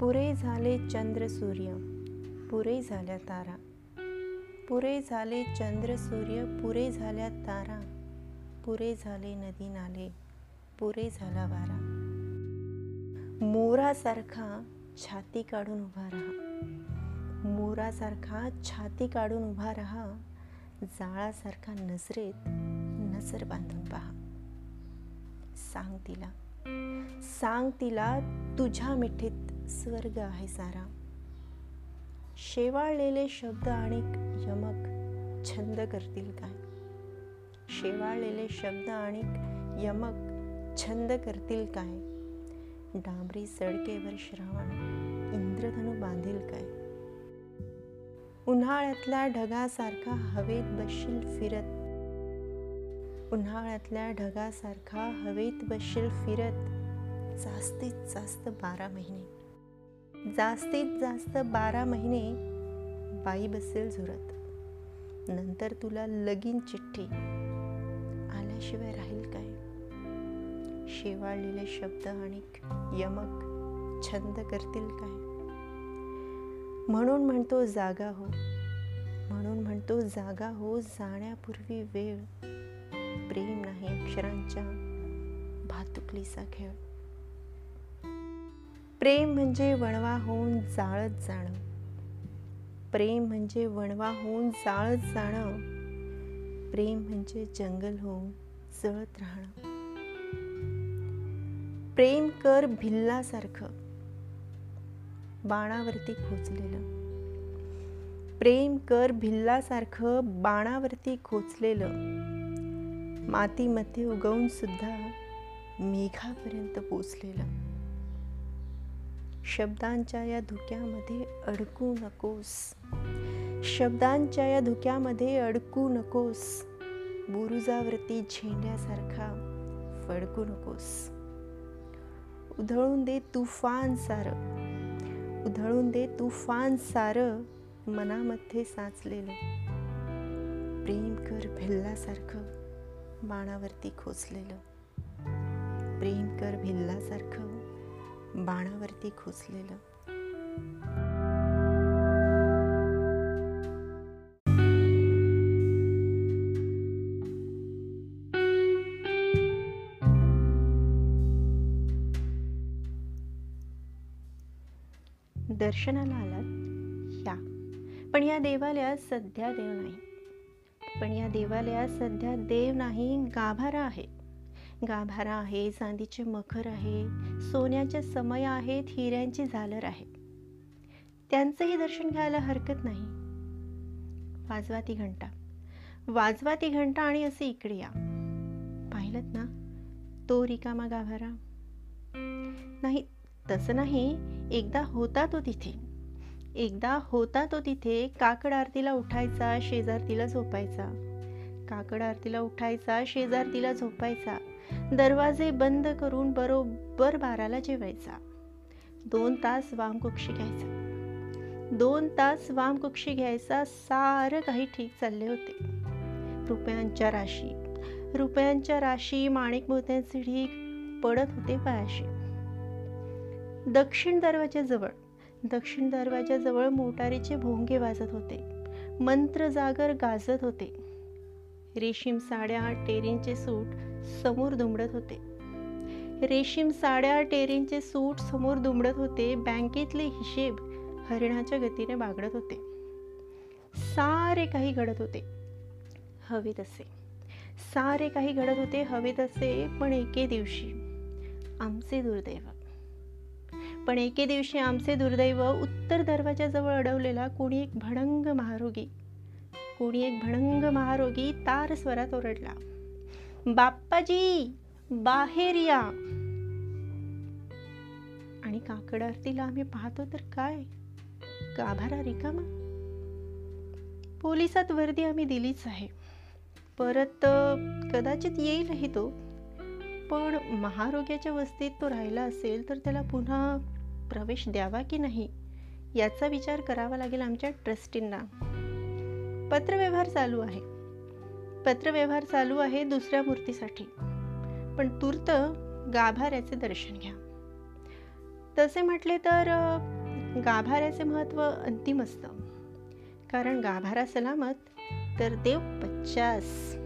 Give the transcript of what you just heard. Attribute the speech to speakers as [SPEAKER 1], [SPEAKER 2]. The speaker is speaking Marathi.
[SPEAKER 1] पुरे झाले चंद्र सूर्य पुरे झाल्या तारा. पुरे झाले चंद्र सूर्य पुरे झाल्या तारा. पुरे झाले नदी नाले पुरे झाला वारा. मोरासारखा छाती काढून उभा राहा. मोरासारखा छाती काढून उभा राहा. जाळासारखा नजरेत नजर बांधून पहा. सांग तिला. सांग तिला तुझ्या मिठीत स्वर्ग आहे सारा. शेवाळलेले शब्द आणि यमक छंद करतील काय? शेवाळलेले शब्द आणि यमक छंद करतील काय? डांबरी सडकेवर श्रावण इंद्रधनु बांधील काय? उन्हाळ्यातल्या ढगासारखा हवेत बसशील फिरत. उन्हाळ्यातल्या ढगासारखा हवेत बसशील फिरत. जास्तीत जास्त बारा महिने. जास्तीत जास्त बारा महिने बाई बसेल झुरत. नंतर तुला लगीन चिठ्ठी आल्याशिवाय राहील काय? शेवाळलेले शब्द आणि यमक छंद करतील काय? म्हणून म्हणतो जागा हो. म्हणून म्हणतो जागा हो जाण्यापूर्वी वेळ. प्रेम नाही अक्षरांच्या भातुकलीचा खेळ. प्रेम म्हणजे वणवा होऊन जाळत जाणं. प्रेम म्हणजे वणवा होऊन जाळत जाणं. प्रेम म्हणजे जंगल होऊन जळत राहणं. प्रेम कर भिल्लासारखं. बाणावरती खोचलेलं. प्रेम कर भिल्लासारखं बाणावरती खोचलेलं. मातीमध्ये उगवून सुद्धा मेघापर्यंत पोचलेलं. शब्दांच्या या धुक्यामध्ये अडकू नकोस. शब्दांच्या या धुक्यामध्ये अडकू नकोस. बुरुजावरती झेंड्यासारखा फडकू नकोस. उधळून दे तुफान सार. उधळून दे तुफान सार मनामध्ये साचलेलं. प्रेम कर भिल्लासारखं बाणावरती खोचलेलं. प्रेम कर भिल्लासारखं बाणावरती खोचलेलं. दर्शनाला आलात? या. पण या देवालयात सध्या देव नाही. पण या देवालयात सध्या देव नाही गाभारा आहे. गाभारा आहे चांदीचे मखर आहे सोन्याचे समय आहेत हिऱ्यांची झालर आहे. त्यांचंही दर्शन घ्यायला हरकत नाही. वाजवा ती घंटा. वाजवा ती घंटा आणि असे इकडे या. पाहिलं ना? तो रिकामा गाभारा. नाही तसं नाही. एकदा होता तो तिथे. एकदा होता तो तिथे काकड आरतीला उठायचा शेजार तिला झोपायचा. काकड आरतीला उठायचा शेजार तिला झोपायचा. दरवाजे बंद करून बरोबर बाराला जेवायचा. दोन तास वामकुक्षी घ्यायचा. दोन तास वामकुक्षी घ्यायचा सारं काही ठीक चालले होते. रुपयांच्या राशी रुपयांच्या राशी माणिक मोत्यांचे ढीक पडत होते पायाशी. दक्षिण दरवाजाजवळ दक्षिण दरवाजाजवळ मोटारीचे भोंगे वाजत होते. मंत्र जागर गाजत होते. रेशीम साड्या टेरींचे सूट समोर दुमडत होते. रेशीम साड्या टेरींचे सूट समोर दुमडत होते. बँकेतले हिशेब हरिणाच्या गतीने बागडत होते. सारे काही घडत होते. हवे तसे. सारे काही घडत होते हवे तसे पण एके दिवशी आमचे दुर्दैव. पण एके दिवशी आमचे दुर्दैव उत्तर दरवाजाजवळ अडवलेला कोणी एक भडंग महारोगी. कोणी एक भडंग महारोगी तार स्वरात ओरडला. बाप्पाजी बाहेर या. आणि काकड आरतीला आम्ही पाहतो तर काय? गाभारा रिकामा. पोलिसात वर्दी आम्ही दिलीच आहे. परत कदाचित येईलही तो. पण महारोग्याच्या वस्तीत तो राहिला असेल तर त्याला पुन्हा प्रवेश द्यावा की नाही? याचा विचार करावा लागेल आमच्या ट्रस्टींना. पत्रव्यवहार चालू आहे. पत्रव्यवहार चालू आहे दुसऱ्या मूर्तीसाठी. पण तूर्त गाभाऱ्याचे दर्शन घ्या. तसे म्हटले तर गाभाऱ्याचे महत्त्व अंतिम असतं. कारण गाभारा सलामत तर देव पच्चास.